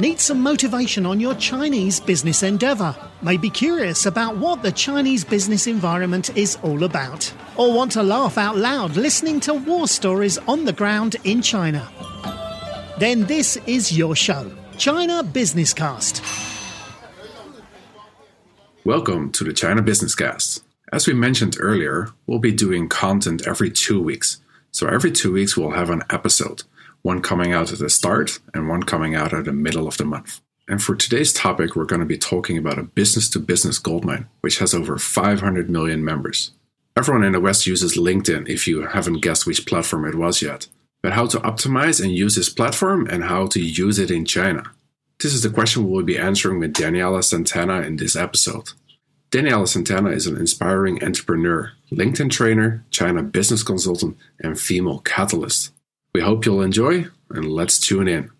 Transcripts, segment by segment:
Need some motivation on your Chinese business endeavor? May be curious about what the Chinese business environment is all about? Or want to laugh out loud listening to war stories on the ground in China? Then this is your show, China Business Cast. Welcome to the China Business Cast. As we mentioned earlier, we'll be doing content every two weeks. So every two weeks, we'll have an episode one coming out at the start and one coming out at the middle of the month. And for today's topic, we're going to be talking about a business to business gold mine, which has over 500 million members. Everyone in the West uses LinkedIn if you haven't guessed which platform it was yet. But how to optimize and use this platform and how to use it in China? This is the question we will be answering with Daniela Santana in this episode. Daniela Santana is an inspiring entrepreneur, LinkedIn trainer, China business consultant, and female catalyst. We hope you'll enjoy, and let's tune in.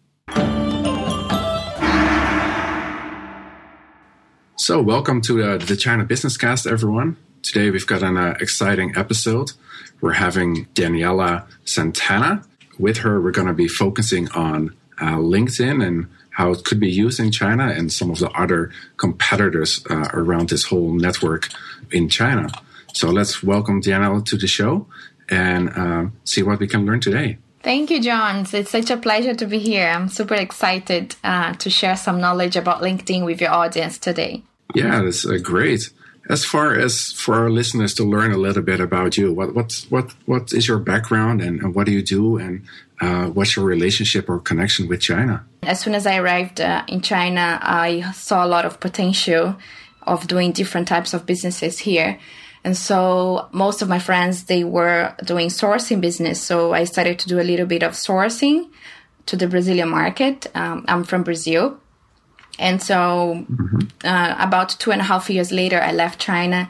So, welcome to uh, the China Business Cast, everyone. Today we've got an uh, exciting episode. We're having Daniela Santana. With her, we're going to be focusing on uh, LinkedIn and how it could be used in China and some of the other competitors uh, around this whole network in China. So, let's welcome Daniela to the show and uh, see what we can learn today. Thank you, John. It's such a pleasure to be here. I'm super excited uh, to share some knowledge about LinkedIn with your audience today. Yeah, that's uh, great. As far as for our listeners to learn a little bit about you, what what what what is your background and, and what do you do and uh, what's your relationship or connection with China? As soon as I arrived uh, in China, I saw a lot of potential of doing different types of businesses here. And so most of my friends, they were doing sourcing business. So I started to do a little bit of sourcing to the Brazilian market. Um, I'm from Brazil. And so mm-hmm. uh, about two and a half years later, I left China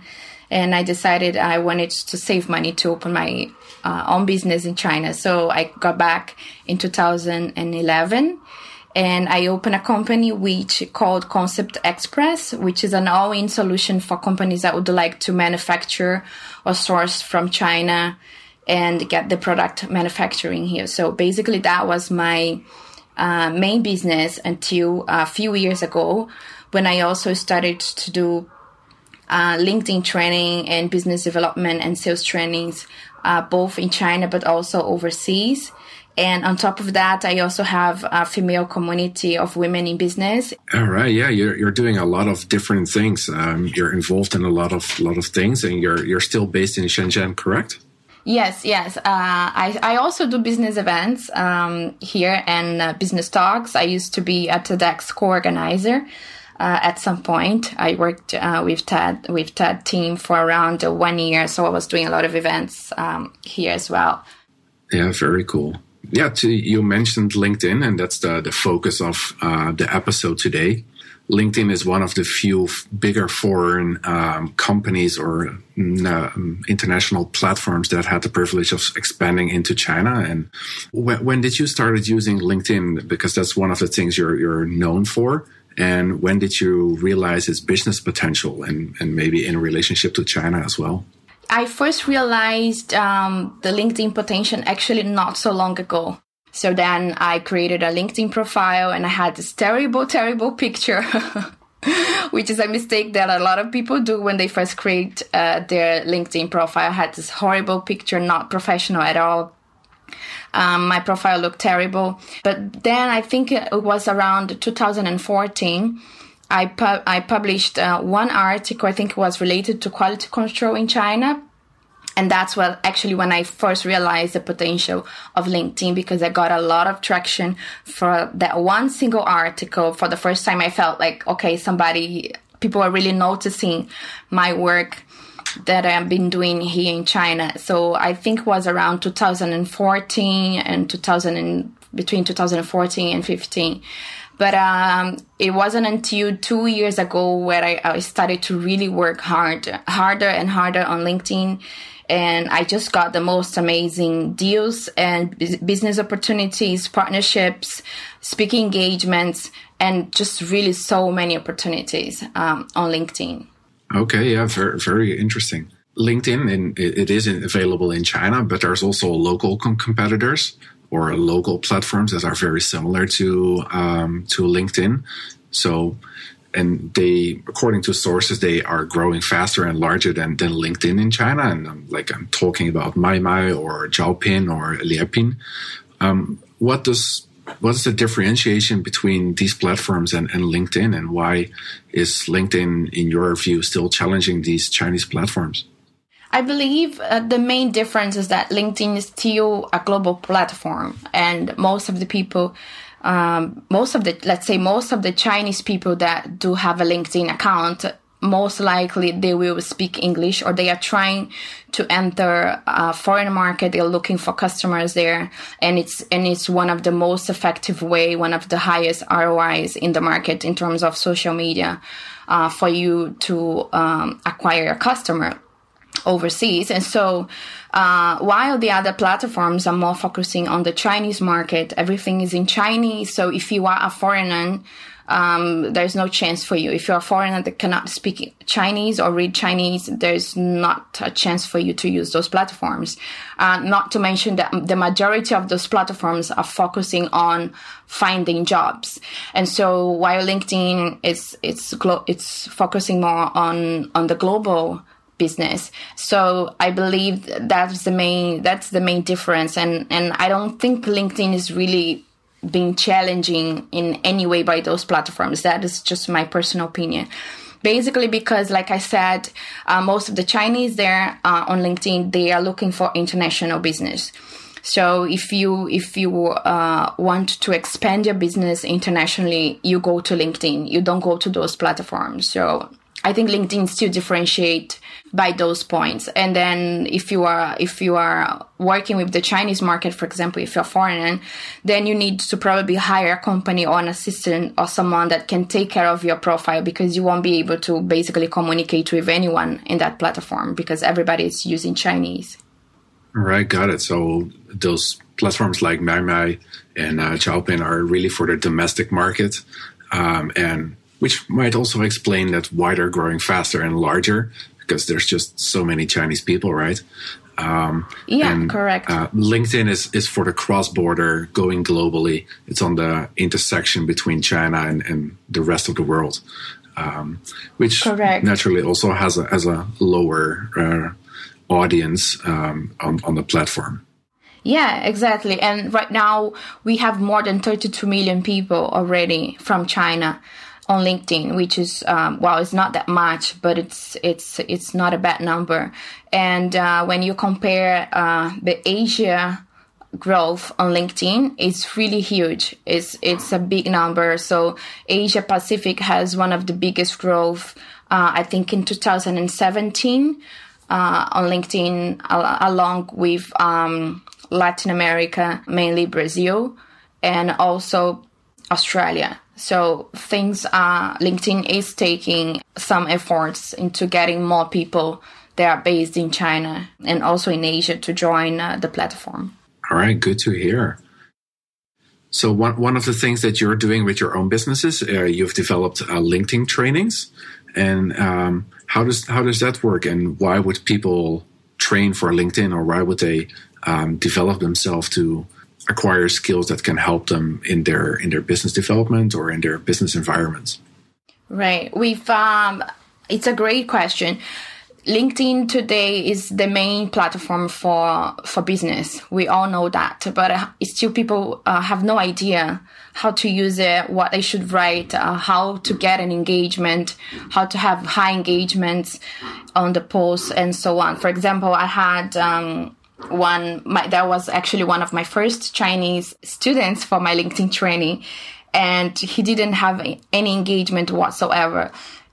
and I decided I wanted to save money to open my uh, own business in China. So I got back in 2011 and I opened a company which called Concept Express, which is an all-in solution for companies that would like to manufacture or source from China and get the product manufacturing here. So basically, that was my uh, main business until a few years ago, when I also started to do uh, LinkedIn training and business development and sales trainings, uh, both in China but also overseas. And on top of that, I also have a female community of women in business. All right, yeah, you're you're doing a lot of different things. Um, you're involved in a lot of lot of things, and you're you're still based in Shenzhen, correct? Yes, yes. Uh, I I also do business events um, here and uh, business talks. I used to be a TEDx co-organizer. Uh, at some point, I worked uh, with TED with TED team for around one year, so I was doing a lot of events um, here as well. Yeah, very cool yeah, to, you mentioned LinkedIn, and that's the, the focus of uh, the episode today. LinkedIn is one of the few bigger foreign um, companies or uh, international platforms that had the privilege of expanding into China. And when, when, did you started using LinkedIn? Because that's one of the things you're you're known for. And when did you realize its business potential and, and maybe in relationship to China as well? I first realized um, the LinkedIn potential actually not so long ago. So then I created a LinkedIn profile and I had this terrible, terrible picture, which is a mistake that a lot of people do when they first create uh, their LinkedIn profile. I had this horrible picture, not professional at all. Um, my profile looked terrible. But then I think it was around 2014 I, pu- I published uh, one article, I think it was related to quality control in China. And that's what actually when I first realized the potential of LinkedIn because I got a lot of traction for that one single article. For the first time, I felt like, okay, somebody, people are really noticing my work that I've been doing here in China. So I think was around 2014 and 2000 and between 2014 and 15 but um, it wasn't until two years ago where I, I started to really work hard, harder and harder on LinkedIn and I just got the most amazing deals and business opportunities, partnerships, speaking engagements, and just really so many opportunities um, on LinkedIn. Okay, yeah, very, very interesting. LinkedIn, in, it is available in China, but there's also local com- competitors or local platforms that are very similar to um, to LinkedIn. So, and they, according to sources, they are growing faster and larger than, than LinkedIn in China. And um, like I'm talking about MaiMai or Zhaopin or Liepin. Um, what does what is the differentiation between these platforms and, and LinkedIn, and why is LinkedIn, in your view, still challenging these Chinese platforms? I believe uh, the main difference is that LinkedIn is still a global platform, and most of the people, um, most of the, let's say, most of the Chinese people that do have a LinkedIn account most likely they will speak English or they are trying to enter a foreign market. They're looking for customers there. And it's, and it's one of the most effective way, one of the highest ROIs in the market in terms of social media, uh, for you to, um, acquire a customer overseas. And so, uh, while the other platforms are more focusing on the Chinese market, everything is in Chinese. So if you are a foreigner, um, there's no chance for you. If you're a foreigner that cannot speak Chinese or read Chinese, there's not a chance for you to use those platforms. Uh, not to mention that the majority of those platforms are focusing on finding jobs. And so while LinkedIn is, it's, glo- it's focusing more on, on the global business. So I believe that's the main, that's the main difference. And, and I don't think LinkedIn is really being challenging in any way by those platforms. That is just my personal opinion. Basically, because like I said, uh, most of the Chinese there uh, on LinkedIn they are looking for international business. So if you if you uh, want to expand your business internationally, you go to LinkedIn. You don't go to those platforms. So I think LinkedIn still differentiate by those points. And then if you are if you are working with the Chinese market, for example, if you're foreign, then you need to probably hire a company or an assistant or someone that can take care of your profile because you won't be able to basically communicate with anyone in that platform because everybody is using Chinese. Right, got it. So those platforms like MaiMai and uh, Zhaopin are really for the domestic market. Um, and which might also explain that why they're growing faster and larger because there's just so many Chinese people, right? Um, yeah, and, correct. Uh, LinkedIn is, is for the cross border going globally. It's on the intersection between China and, and the rest of the world, um, which correct. naturally also has a, has a lower uh, audience um, on, on the platform. Yeah, exactly. And right now we have more than 32 million people already from China on LinkedIn, which is um, well, it's not that much, but it's it's it's not a bad number. And uh, when you compare uh, the Asia growth on LinkedIn, it's really huge. It's it's a big number. So Asia Pacific has one of the biggest growth. Uh, I think in 2017 uh, on LinkedIn, along with um, Latin America, mainly Brazil, and also Australia. So things are LinkedIn is taking some efforts into getting more people that are based in China and also in Asia to join uh, the platform. All right, good to hear. So one one of the things that you're doing with your own businesses, uh, you've developed uh, LinkedIn trainings, and um, how does how does that work? And why would people train for LinkedIn, or why would they um, develop themselves to acquire skills that can help them in their in their business development or in their business environments? Right. We've um, it's a great question. LinkedIn today is the main platform for for business. We all know that, but uh, still people uh, have no idea how to use it, what they should write, uh, how to get an engagement, how to have high engagements on the posts, and so on. For example, I had um, one my, that was actually one of my first chinese students for my linkedin training and he didn't have any engagement whatsoever.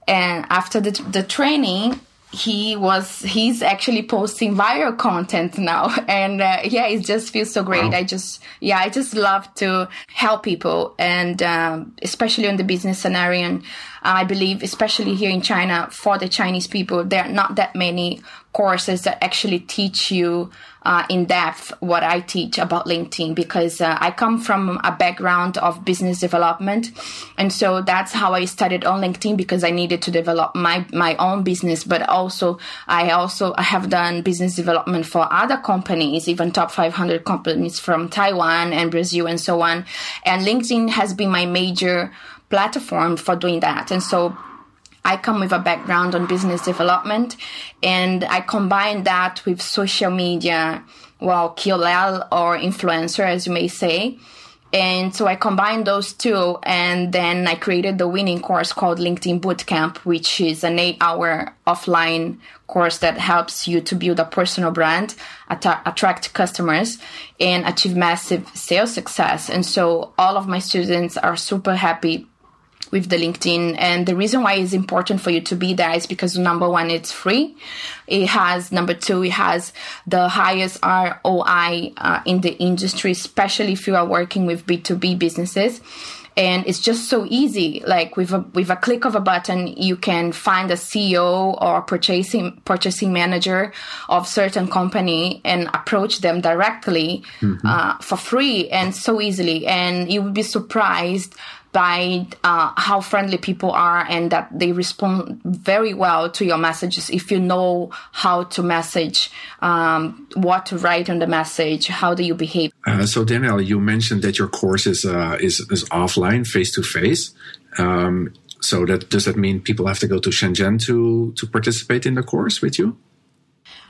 And after the, the training he was he's actually posting viral content now. And uh, yeah it just feels so great. Wow. i just yeah i just love to help people. And um, especially in the business scenario and i believe especially here in china for the chinese people there are not that many courses that actually teach you uh, in depth what I teach about LinkedIn because uh, I come from a background of business development, and so that's how I started on LinkedIn because I needed to develop my my own business, but also I also I have done business development for other companies, even top 500 companies from Taiwan and Brazil and so on, and LinkedIn has been my major platform for doing that, and so I come with a background on business development and I combine that with social media, well, KOL or influencer, as you may say. And so I combined those two, and then I created the winning course called LinkedIn Bootcamp, which is an eight hour offline course that helps you to build a personal brand, att- attract customers, and achieve massive sales success. And so all of my students are super happy with the LinkedIn. And the reason why it's important for you to be there is because number one, it's free. It has number two, it has the highest ROI uh, in the industry, especially if you are working with B2B businesses. And it's just so easy. Like with a with a click of a button, you can find a CEO or purchasing purchasing manager of certain company and approach them directly mm-hmm. uh, for free and so easily. And you would be surprised by uh, how friendly people are and that they respond very well to your messages if you know how to message, um, what to write on the message, how do you behave. Uh, so Danielle, you mentioned that your course is uh, is, is offline, face to face. So that does that mean people have to go to Shenzhen to to participate in the course with you?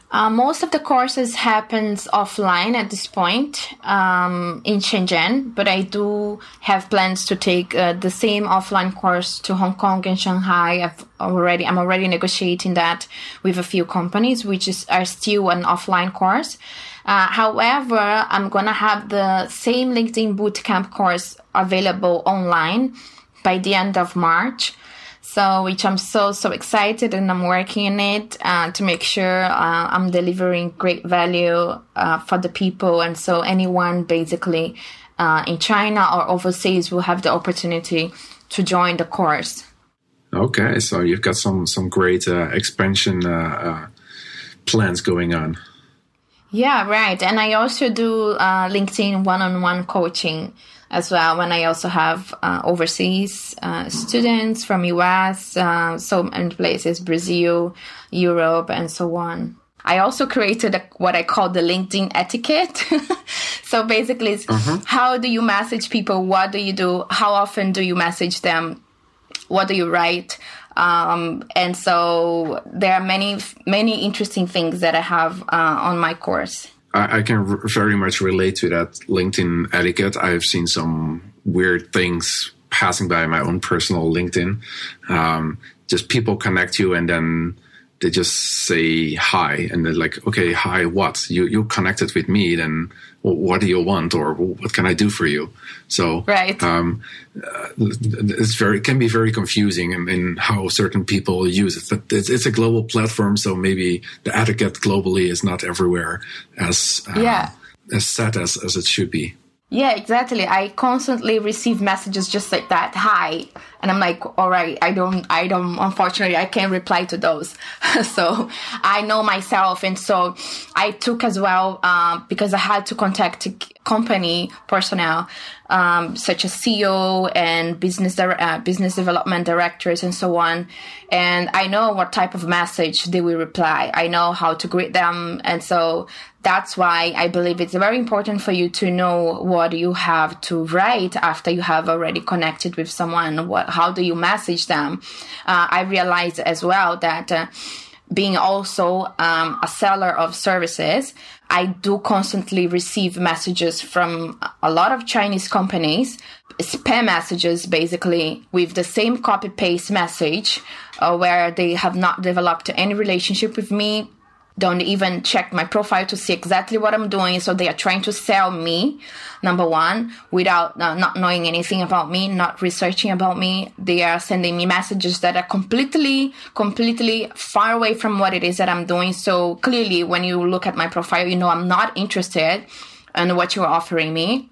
Uh, most of the courses happens offline at this point um, in Shenzhen, but I do have plans to take uh, the same offline course to Hong Kong and Shanghai. I've already I'm already negotiating that with a few companies, which is are still an offline course. Uh, however, I'm gonna have the same LinkedIn Bootcamp course available online by the end of March so which I'm so so excited and I'm working on it uh, to make sure uh, I'm delivering great value uh, for the people and so anyone basically uh, in China or overseas will have the opportunity to join the course. Okay, so you've got some some great uh, expansion uh, plans going on. Yeah, right. And I also do LinkedIn one-on-one coaching as well when I also have uh, overseas uh, students from US, uh, so many places, Brazil, Europe, and so on. I also created a, what I call the LinkedIn etiquette. so basically, it's uh-huh. how do you message people? What do you do? How often do you message them? What do you write? Um, and so there are many, many interesting things that I have uh, on my course. I, I can very much relate to that LinkedIn etiquette. I've seen some weird things passing by my own personal LinkedIn. Um, just people connect you and then they just say hi and they're like, okay, hi, what? You you connected with me, then what do you want or what can I do for you? So right. Um, uh, it's very can be very confusing in, in, how certain people use it. But it's, it's, a global platform, so maybe the etiquette globally is not everywhere as uh, yeah. as set as as it should be. Yeah, exactly. I constantly receive messages just like that. Hi. And I'm like, all right, I don't, I don't, unfortunately, I can't reply to those. so I know myself. And so I took as well, um, because I had to contact company personnel, um, such as CEO and business, uh, business development directors and so on. And I know what type of message they will reply. I know how to greet them. And so that's why I believe it's very important for you to know what you have to write after you have already connected with someone. What, how do you message them? Uh, I realized as well that uh, being also um, a seller of services, I do constantly receive messages from a lot of Chinese companies, spam messages basically with the same copy paste message uh, where they have not developed any relationship with me don't even check my profile to see exactly what I'm doing. So they are trying to sell me, number one, without uh, not knowing anything about me, not researching about me. They are sending me messages that are completely, completely far away from what it is that I'm doing. So clearly, when you look at my profile, you know I'm not interested in what you're offering me.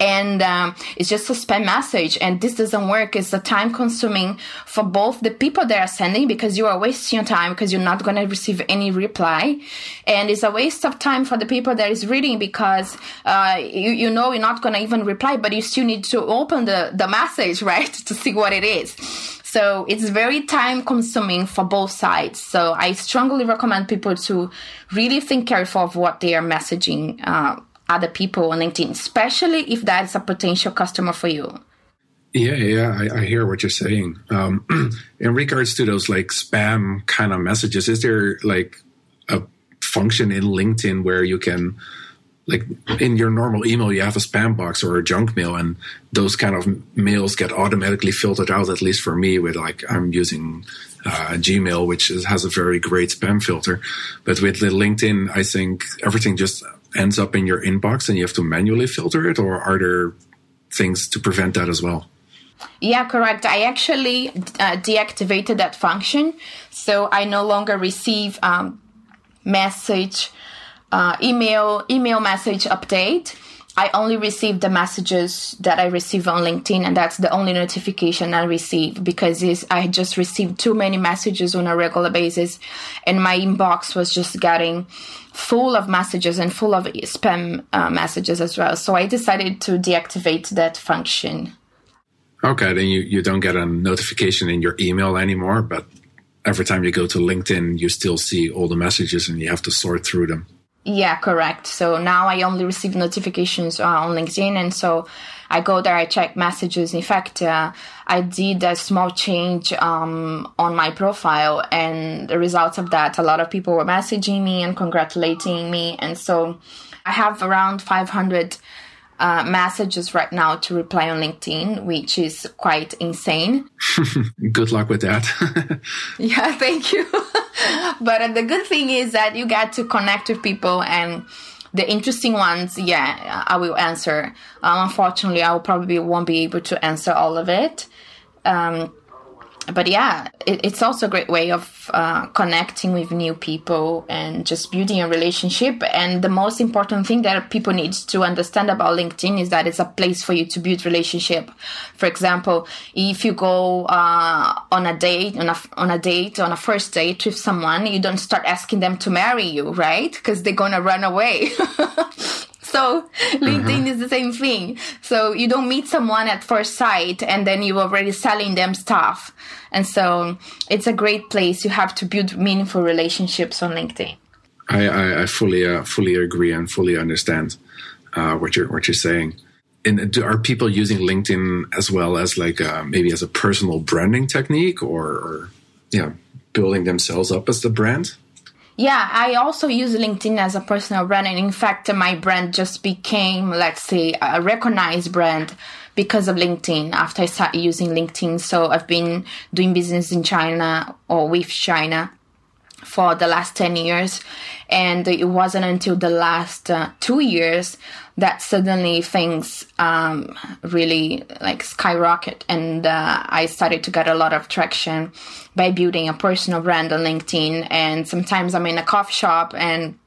And um, it's just a spam message. And this doesn't work. It's a time consuming for both the people that are sending because you are wasting your time because you're not going to receive any reply. And it's a waste of time for the people that is reading because uh, you, you know you're not going to even reply but you still need to open the, the message right to see what it is. So it's very time consuming for both sides. So I strongly recommend people to really think careful of what they are messaging uh, other people on LinkedIn, especially if that's a potential customer for you. Yeah, yeah, I, I hear what you're saying. Um, in regards to those like spam kind of messages, is there like a function in LinkedIn where you can, like, in your normal email, you have a spam box or a junk mail, and those kind of mails get automatically filtered out. At least for me, with like I'm using uh, Gmail, which is, has a very great spam filter, but with LinkedIn, I think everything just ends up in your inbox and you have to manually filter it, or are there things to prevent that as well? Yeah, correct. I actually uh, deactivated that function, so I no longer receive um, message, uh, email, email message update. I only receive the messages that I receive on LinkedIn, and that's the only notification I receive because I just received too many messages on a regular basis, and my inbox was just getting full of messages and full of spam uh, messages as well. So I decided to deactivate that function. Okay, then you, you don't get a notification in your email anymore, but every time you go to LinkedIn, you still see all the messages and you have to sort through them. Yeah, correct. So now I only receive notifications uh, on LinkedIn, and so I go there, I check messages. In fact, uh, I did a small change um, on my profile, and the results of that, a lot of people were messaging me and congratulating me, and so I have around 500 uh, messages right now to reply on LinkedIn, which is quite insane. Good luck with that. yeah, thank you. but uh, the good thing is that you get to connect with people and the interesting ones, yeah, I will answer. Um, unfortunately, I will probably won't be able to answer all of it. Um, but yeah, it, it's also a great way of uh, connecting with new people and just building a relationship. And the most important thing that people need to understand about LinkedIn is that it's a place for you to build relationship. For example, if you go uh, on a date, on a, on a date, on a first date with someone, you don't start asking them to marry you, right? Because they're gonna run away. So LinkedIn mm-hmm. is the same thing. So you don't meet someone at first sight and then you're already selling them stuff. And so it's a great place. You have to build meaningful relationships on LinkedIn. I, I, I fully uh, fully agree and fully understand uh, what you're what you're saying. And do, are people using LinkedIn as well as like uh, maybe as a personal branding technique or, or yeah building themselves up as the brand? Yeah, I also use LinkedIn as a personal brand. And in fact, my brand just became, let's say, a recognized brand because of LinkedIn after I started using LinkedIn. So I've been doing business in China or with China for the last 10 years. And it wasn't until the last uh, two years that suddenly things um, really like skyrocket and uh, i started to get a lot of traction by building a personal brand on linkedin and sometimes i'm in a coffee shop and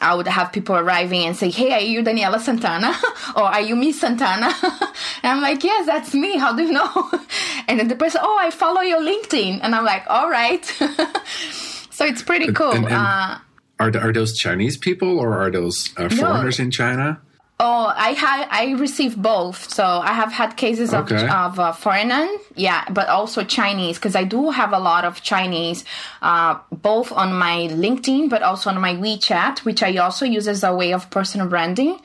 I would have people arriving and say, Hey, are you Daniela Santana? or are you Miss Santana? and I'm like, Yes, that's me. How do you know? and then the person, Oh, I follow your LinkedIn. And I'm like, All right. so it's pretty cool. And, and uh, are, are those Chinese people or are those uh, foreigners no, in China? Oh, I had I received both. So I have had cases okay. of of uh, foreigner, yeah, but also Chinese because I do have a lot of Chinese, uh, both on my LinkedIn but also on my WeChat, which I also use as a way of personal branding.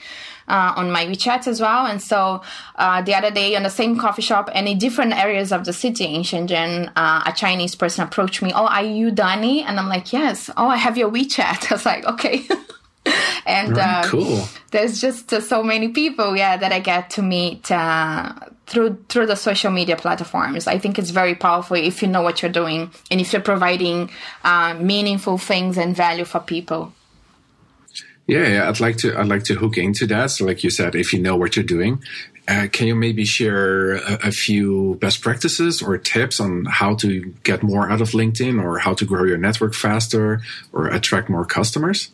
Uh, on my WeChat as well. And so uh, the other day, on the same coffee shop and in different areas of the city in Shenzhen, uh, a Chinese person approached me. Oh, are you Dani? And I'm like, yes. Oh, I have your WeChat. I was like, okay. and uh, cool. There's just uh, so many people, yeah, that I get to meet uh, through through the social media platforms. I think it's very powerful if you know what you're doing and if you're providing uh, meaningful things and value for people. Yeah, yeah, I'd like to. I'd like to hook into that. So, like you said, if you know what you're doing, uh, can you maybe share a, a, few best practices or tips on how to get more out of LinkedIn, or how to grow your network faster, or attract more customers?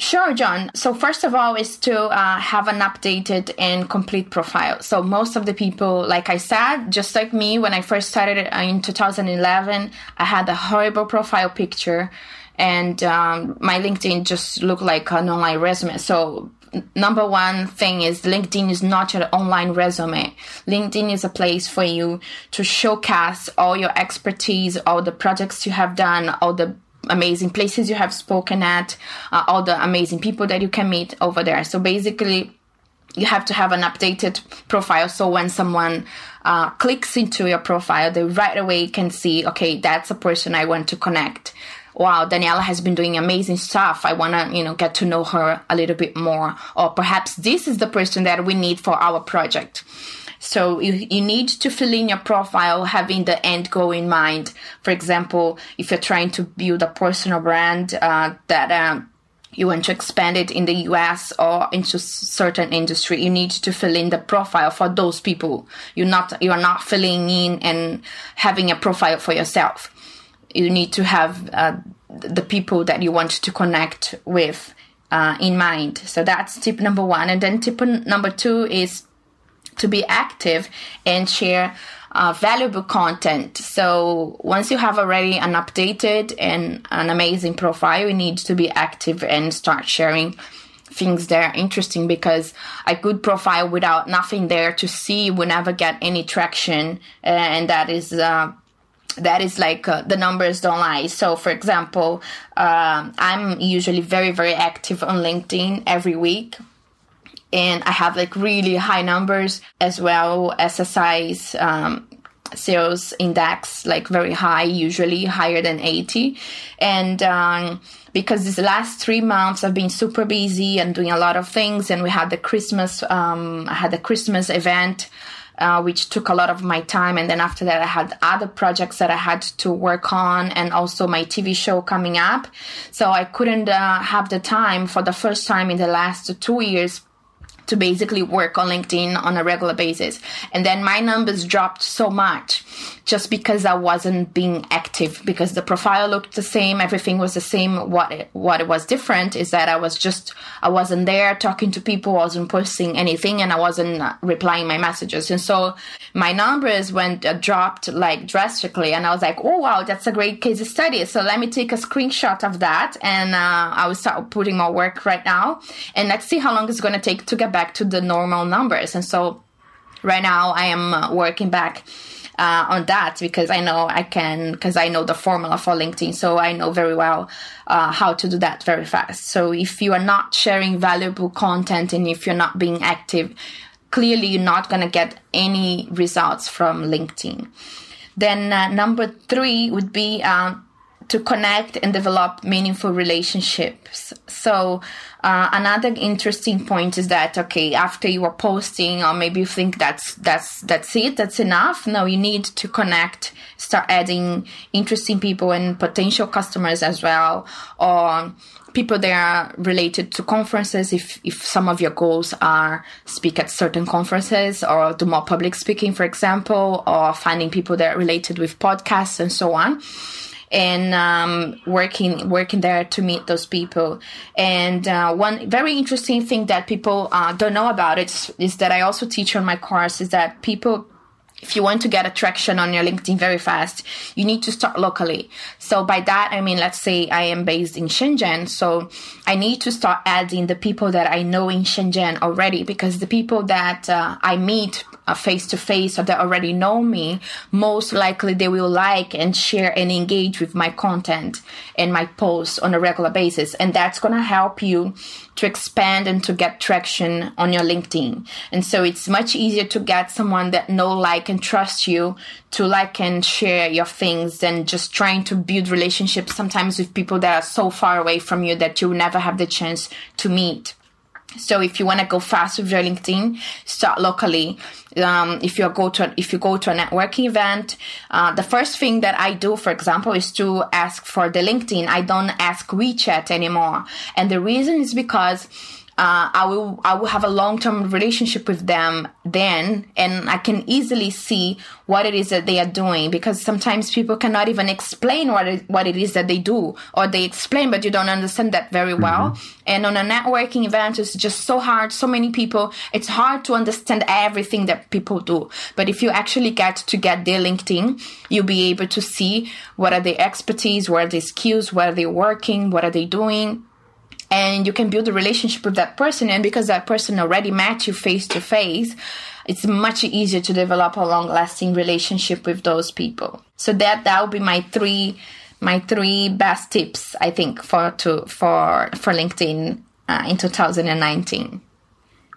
Sure, John. So first of all, is to uh, have an updated and complete profile. So most of the people, like I said, just like me, when I first started in 2011, I had a horrible profile picture, and um, my LinkedIn just looked like an online resume. So number one thing is LinkedIn is not your online resume. LinkedIn is a place for you to showcase all your expertise, all the projects you have done, all the amazing places you have spoken at, uh, all the amazing people that you can meet over there. So basically, you have to have an updated profile so when someone uh, clicks into your profile, they right away can see, okay, that's a person I want to connect. Wow, Daniela has been doing amazing stuff. I want to, you know, get to know her a little bit more. Or perhaps this is the person that we need for our project. So you, you need to fill in your profile having the end goal in mind. For example, if you're trying to build a personal brand uh, that um, you want to expand it in the US or into certain industry, you need to fill in the profile for those people. You're not you are not filling in and having a profile for yourself. You need to have uh, the people that you want to connect with uh, in mind. So that's tip number one. And then tip number two is to be active and share uh, valuable content. So once you have already an updated and an amazing profile, you need to be active and start sharing things that are interesting because a good profile without nothing there to see will never get any traction and that is uh, that is like uh, the numbers don't lie so for example uh, i'm usually very very active on linkedin every week and I have like really high numbers as well. as SSI's um, sales index like very high, usually higher than 80. And um, because these last three months I've been super busy and doing a lot of things, and we had the Christmas, um, I had the Christmas event. Uh, which took a lot of my time. And then after that, I had other projects that I had to work on and also my TV show coming up. So I couldn't uh, have the time for the first time in the last two years to basically work on LinkedIn on a regular basis. And then my numbers dropped so much just because I wasn't being active because the profile looked the same, everything was the same. What it, what it was different is that I was just I wasn't there talking to people, I wasn't posting anything, and I wasn't replying my messages. And so my numbers went uh, dropped like drastically, and I was like, oh wow, that's a great case study. So let me take a screenshot of that, and uh, I will start putting my work right now, and let's see how long it's going to take to get back back to the normal numbers. And so right now I am uh, working back uh, on that because I know I can, because I know the formula for LinkedIn. So I know very well uh, how to do that very fast. So if you are not sharing valuable content and if you're not being active, clearly you're not going to get any results from LinkedIn. Then uh, number three would be uh, to connect and develop meaningful relationships. So uh, another interesting point is that okay, after you are posting, or maybe you think that's that's that's it, that's enough. No, you need to connect, start adding interesting people and potential customers as well, or people that are related to conferences if if some of your goals are speak at certain conferences or do more public speaking for example or finding people that are related with podcasts and so on and um, working working there to meet those people. And uh, one very interesting thing that people uh, don't know about it is that I also teach on my course is that people if you want to get attraction on your LinkedIn very fast, you need to start locally. So by that, I mean, let's say I am based in Shenzhen. So I need to start adding the people that I know in Shenzhen already because the people that uh, I meet face to face or that already know me, most likely they will like and share and engage with my content and my posts on a regular basis. And that's going to help you to expand and to get traction on your LinkedIn. And so it's much easier to get someone that know, like, and trust you to like and share your things than just trying to build relationships sometimes with people that are so far away from you that you never have the chance to meet. So if you want to go fast with your LinkedIn, start locally. Um, if you go to if you go to a networking event, uh, the first thing that I do, for example, is to ask for the LinkedIn. I don't ask WeChat anymore, and the reason is because uh, I will I will have a long term relationship with them then, and I can easily see what it is that they are doing because sometimes people cannot even explain what it, what it is that they do, or they explain but you don't understand that very well. Mm-hmm. And on a networking event, it's just so hard. So many people, it's hard to understand everything that people do. But if you actually get to get their LinkedIn, you'll be able to see what are their expertise, what are their skills, where they're working, what are they doing and you can build a relationship with that person and because that person already met you face to face it's much easier to develop a long lasting relationship with those people. So that that would be my three my three best tips i think for to for for linkedin uh, in 2019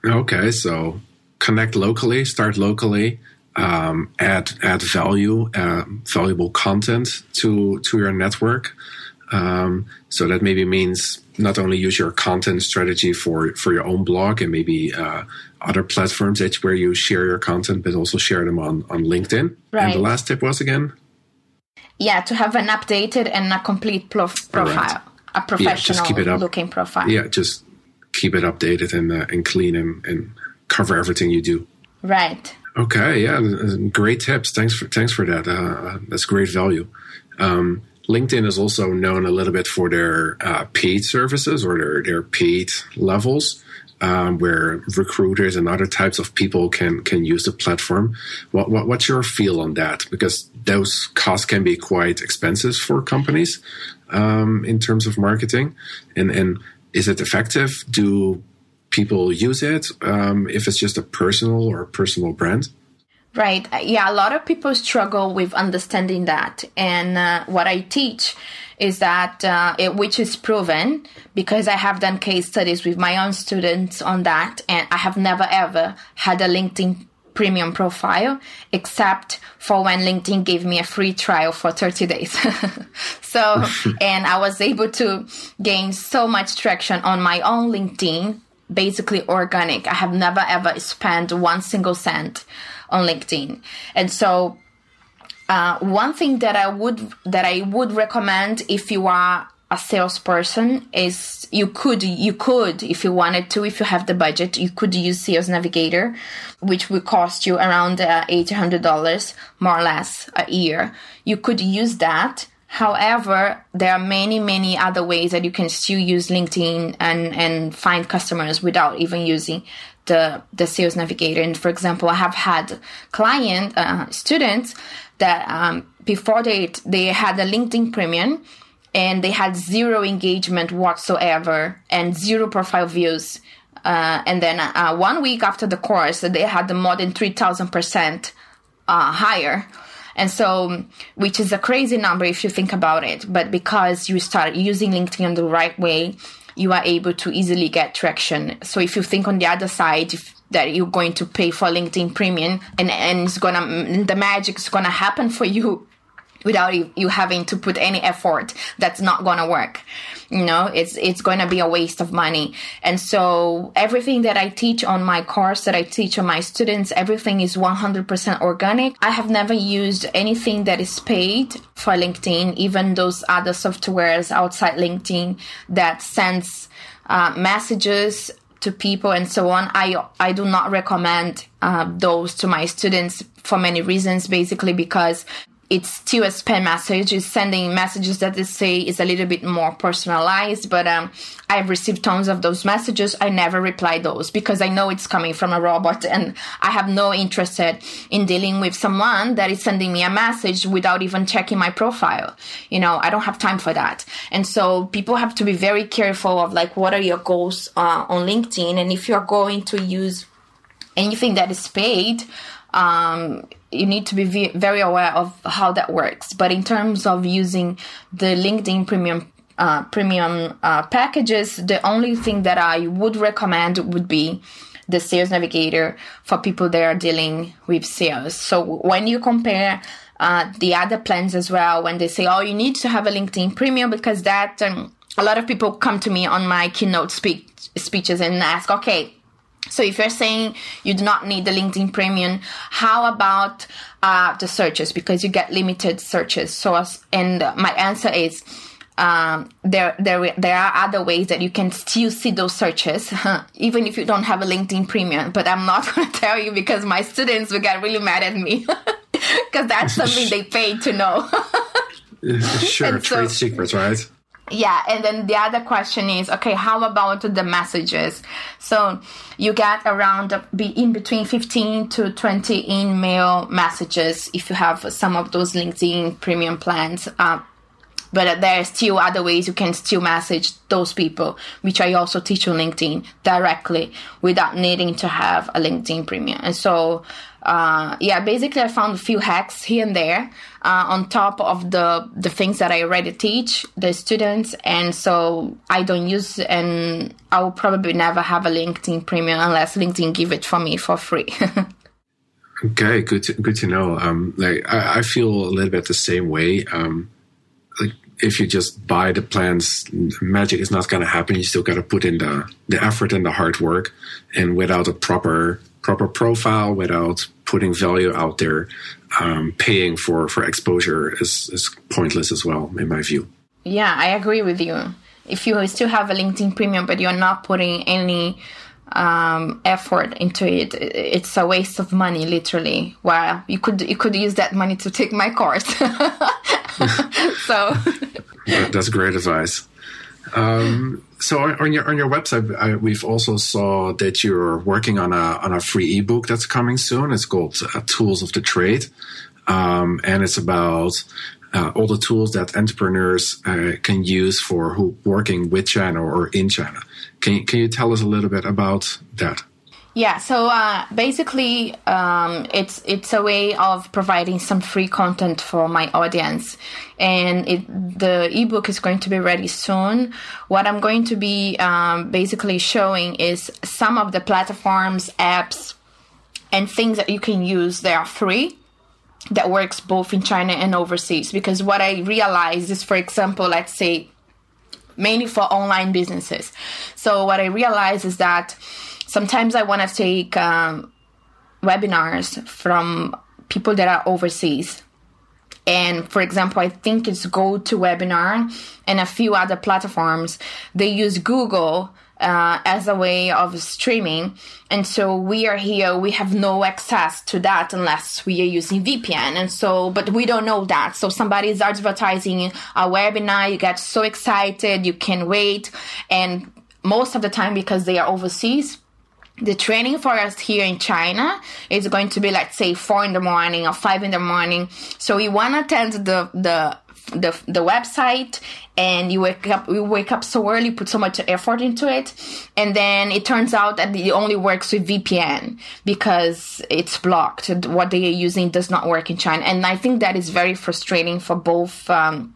okay so connect locally start locally um, add add value uh, valuable content to to your network. Um, so that maybe means not only use your content strategy for for your own blog and maybe uh, other platforms that where you share your content, but also share them on on LinkedIn. Right. And the last tip was again. Yeah, to have an updated and a complete profile, right. a professional yeah, just keep it up. looking profile. Yeah, just keep it updated and uh, and clean and, and cover everything you do. Right. Okay. Yeah. Great tips. Thanks for thanks for that. Uh, that's great value. Um, LinkedIn is also known a little bit for their uh, paid services or their, their paid levels. Um, where recruiters and other types of people can can use the platform. What, what, what's your feel on that? Because those costs can be quite expensive for companies um, in terms of marketing. And and is it effective? Do people use it um, if it's just a personal or personal brand? Right. Uh, yeah, a lot of people struggle with understanding that. And uh, what I teach is that, uh, it, which is proven because I have done case studies with my own students on that. And I have never ever had a LinkedIn premium profile except for when LinkedIn gave me a free trial for 30 days. so, and I was able to gain so much traction on my own LinkedIn, basically organic. I have never ever spent one single cent on LinkedIn. And so uh, one thing that I would that I would recommend if you are a salesperson is you could you could if you wanted to if you have the budget you could use Sales Navigator, which will cost you around uh, eight hundred dollars more or less a year. You could use that. However, there are many, many other ways that you can still use LinkedIn and, and find customers without even using the the sales navigator. And for example, I have had client uh, students that um, before they they had a LinkedIn Premium and they had zero engagement whatsoever and zero profile views. Uh, and then uh, one week after the course, they had more than three thousand percent uh, higher. And so, which is a crazy number if you think about it, but because you start using LinkedIn the right way, you are able to easily get traction. So if you think on the other side, if, that you're going to pay for LinkedIn Premium and and it's gonna the magic is gonna happen for you without you having to put any effort that's not going to work. You know it's it's going to be a waste of money. And so everything that i teach on my course that i teach on my students everything is 100% organic. I have never used anything that is paid for linkedin even those other softwares outside linkedin that sends uh, messages to people and so on. I i do not recommend uh, those to my students for many reasons basically because it's still a spam message. It's sending messages that they say is a little bit more personalized, but um, I've received tons of those messages. I never reply those because I know it's coming from a robot and I have no interest in dealing with someone that is sending me a message without even checking my profile. You know, I don't have time for that. And so people have to be very careful of like, what are your goals uh, on LinkedIn? And if you're going to use anything that is paid, um, you need to be very aware of how that works. But in terms of using the LinkedIn Premium uh, premium uh, packages, the only thing that I would recommend would be the Sales Navigator for people that are dealing with sales. So when you compare uh, the other plans as well, when they say, "Oh, you need to have a LinkedIn Premium," because that um, a lot of people come to me on my keynote speak, speeches and ask, "Okay, so if you're saying you do not need the LinkedIn Premium, how about uh, the searches? Because you get limited searches. So, as, and my answer is, um, there, there, there are other ways that you can still see those searches, even if you don't have a LinkedIn Premium. But I'm not going to tell you because my students will get really mad at me because that's something they paid to know. sure, trade secrets, right? Yeah, and then the other question is, okay, how about the messages? So you get around be in between 15 to 20 email messages if you have some of those LinkedIn premium plans. Uh, but there are still other ways you can still message those people, which I also teach on LinkedIn directly without needing to have a LinkedIn premium. And so, uh, yeah, basically I found a few hacks here and there uh, on top of the the things that I already teach the students, and so I don't use and I will probably never have a LinkedIn premium unless LinkedIn give it for me for free. okay, good to, good to know. Um, like I, I, feel a little bit the same way. Um, like if you just buy the plans, magic is not going to happen. You still got to put in the the effort and the hard work, and without a proper proper profile, without putting value out there, um, paying for for exposure is is pointless as well, in my view. Yeah, I agree with you. If you still have a LinkedIn Premium, but you're not putting any um, effort into it, it's a waste of money, literally. Well, you could you could use that money to take my course. so that's great advice. Um, so on your on your website, I, we've also saw that you're working on a on a free ebook that's coming soon. It's called uh, Tools of the Trade, um, and it's about uh, all the tools that entrepreneurs uh, can use for who working with China or in China. Can can you tell us a little bit about that? Yeah, so uh, basically, um, it's it's a way of providing some free content for my audience, and it, the ebook is going to be ready soon. What I'm going to be um, basically showing is some of the platforms, apps, and things that you can use that are free that works both in China and overseas. Because what I realized is, for example, let's say mainly for online businesses. So what I realized is that sometimes I want to take um, webinars from people that are overseas. And for example, I think it's GoToWebinar and a few other platforms. They use Google uh, as a way of streaming. And so we are here, we have no access to that unless we are using VPN. And so, but we don't know that. So somebody is advertising a webinar, you get so excited, you can wait. And most of the time, because they are overseas, the training for us here in China is going to be let's say four in the morning or five in the morning. So you want to attend the the the, the website and you wake up you wake up so early put so much effort into it. And then it turns out that it only works with vpn because it's blocked. What they are using does not work in china. And i think that is very frustrating for both um,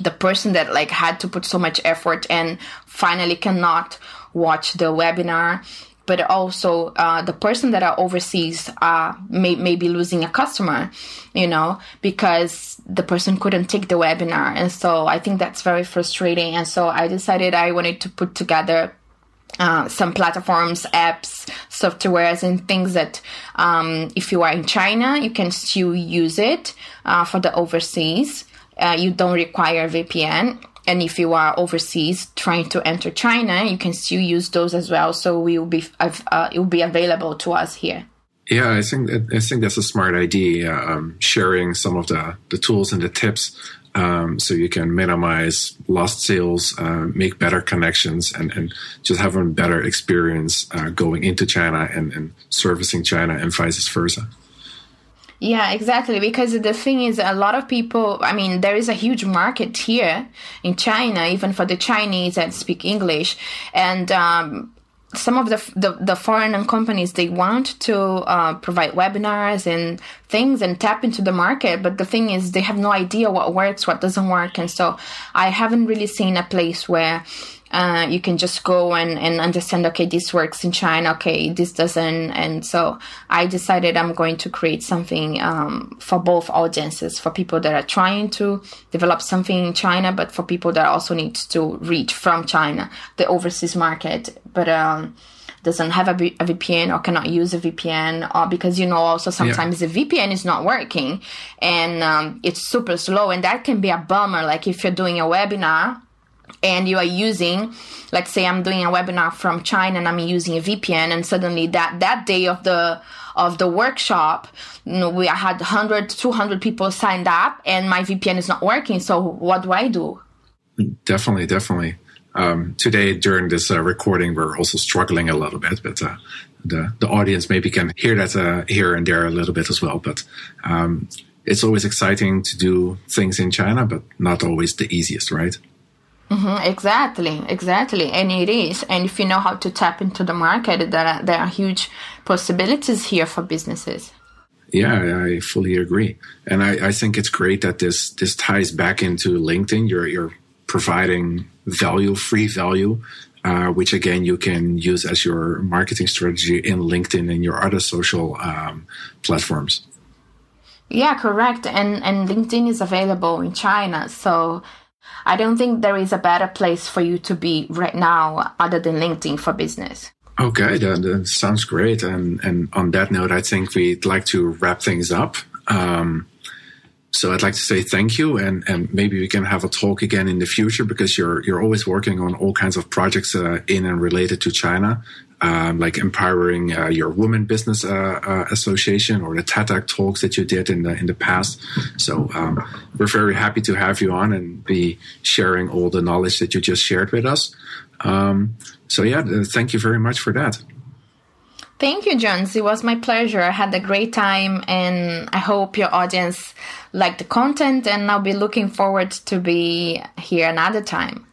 the person that like had to put so much effort and finally cannot watch the webinar but also uh, the person that are overseas uh, may, may be losing a customer, you know, because the person couldn't take the webinar. And so I think that's very frustrating. And so I decided I wanted to put together uh, some platforms, apps, softwares, and things that um, if you are in China, you can still use it uh, for the overseas. Uh, you don't require VPN and if you are overseas trying to enter China, you can still use those as well. So we will be uh, it will be available to us here. Yeah, I think I think that's a smart idea. Um, sharing some of the the tools and the tips, um, so you can minimize lost sales, uh, make better connections, and and just have a better experience uh, going into China and, and servicing China and vice versa. Yeah, exactly. Because the thing is, a lot of people, I mean, there is a huge market here in China, even for the Chinese that speak English. And, um, some of the, the, the foreign companies they want to uh, provide webinars and things and tap into the market but the thing is they have no idea what works what doesn't work and so i haven't really seen a place where uh, you can just go and, and understand okay this works in china. Okay this doesn't. And so i decided i'm going to create something um, for both audiences for people that are trying to develop something in china but for people that also need to reach from china the overseas market. But um, doesn't have a, a VPN or cannot use a VPN, or because you know also sometimes yeah. the VPN is not working. And um, it's super slow, and that can be a bummer. Like if you're doing a webinar and you are using let's say i'm doing a webinar from china and i'm using a vpn and suddenly that that day of the of the workshop you know, we had 100 200 people signed up and my vpn is not working. So what do i do? Definitely definitely. Um, today during this uh, recording we're also struggling a little bit but uh, the, the audience maybe can hear that uh, here and there a little bit as well but um, it's always exciting to do things in china but not always the easiest right Mm-hmm, exactly, exactly, and it is. And if you know how to tap into the market, there are, there are huge possibilities here for businesses. Yeah, I fully agree, and I, I think it's great that this this ties back into LinkedIn. You're you're providing value, free value, uh, which again you can use as your marketing strategy in LinkedIn and your other social um, platforms. Yeah, correct. And and LinkedIn is available in China, so I don't think there is a better place for you to be right now other than LinkedIn for business. Okay, that, that sounds great. And and on that note, I think we'd like to wrap things up. Um, so I'd like to say thank you, and, and maybe we can have a talk again in the future because you're you're always working on all kinds of projects uh, in and related to China, um, like empowering uh, your women business uh, uh, association or the TEDx talks that you did in the in the past. So um, we're very happy to have you on and be sharing all the knowledge that you just shared with us. Um, so yeah, uh, thank you very much for that. Thank you, Jones. It was my pleasure. I had a great time, and I hope your audience liked the content. And I'll be looking forward to be here another time.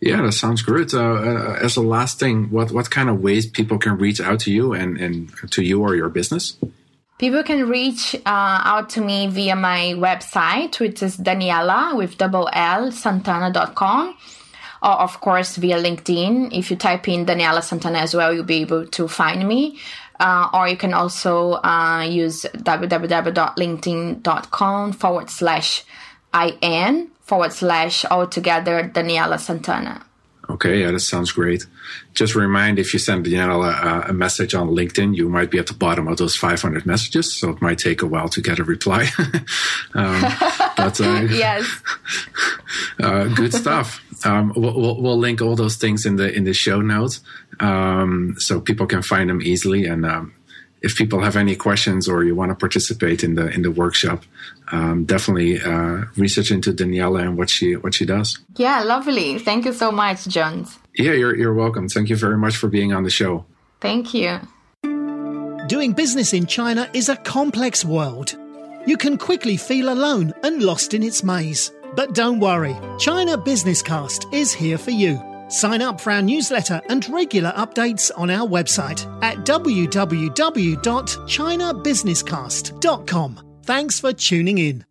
Yeah, that sounds great. Uh, uh, as a last thing, what what kind of ways people can reach out to you and, and to you or your business? People can reach uh, out to me via my website, which is Daniella with double L Santana.com. Or, of course, via LinkedIn. If you type in Daniella Santana as well, you'll be able to find me. Uh, or you can also uh, use www.linkedin.com forward slash IN forward slash altogether Daniella Santana. Okay, yeah, that sounds great. Just remind if you send Daniella a, a, message on LinkedIn, you might be at the bottom of those 500 messages, so it might take a while to get a reply. um, but uh, yes, uh, good stuff. Um, we'll, we'll, link all those things in the in the show notes, um, so people can find them easily. And um, if people have any questions or you want to participate in the in the workshop, um, definitely uh, research into Daniella and what she what she does. Yeah, lovely. Thank you so much, Jones. Yeah, you're you're welcome. Thank you very much for being on the show. Thank you. Doing business in China is a complex world. You can quickly feel alone and lost in its maze. But don't worry, China Business Cast is here for you. Sign up for our newsletter and regular updates on our website at www.chinabusinesscast.com. Thanks for tuning in.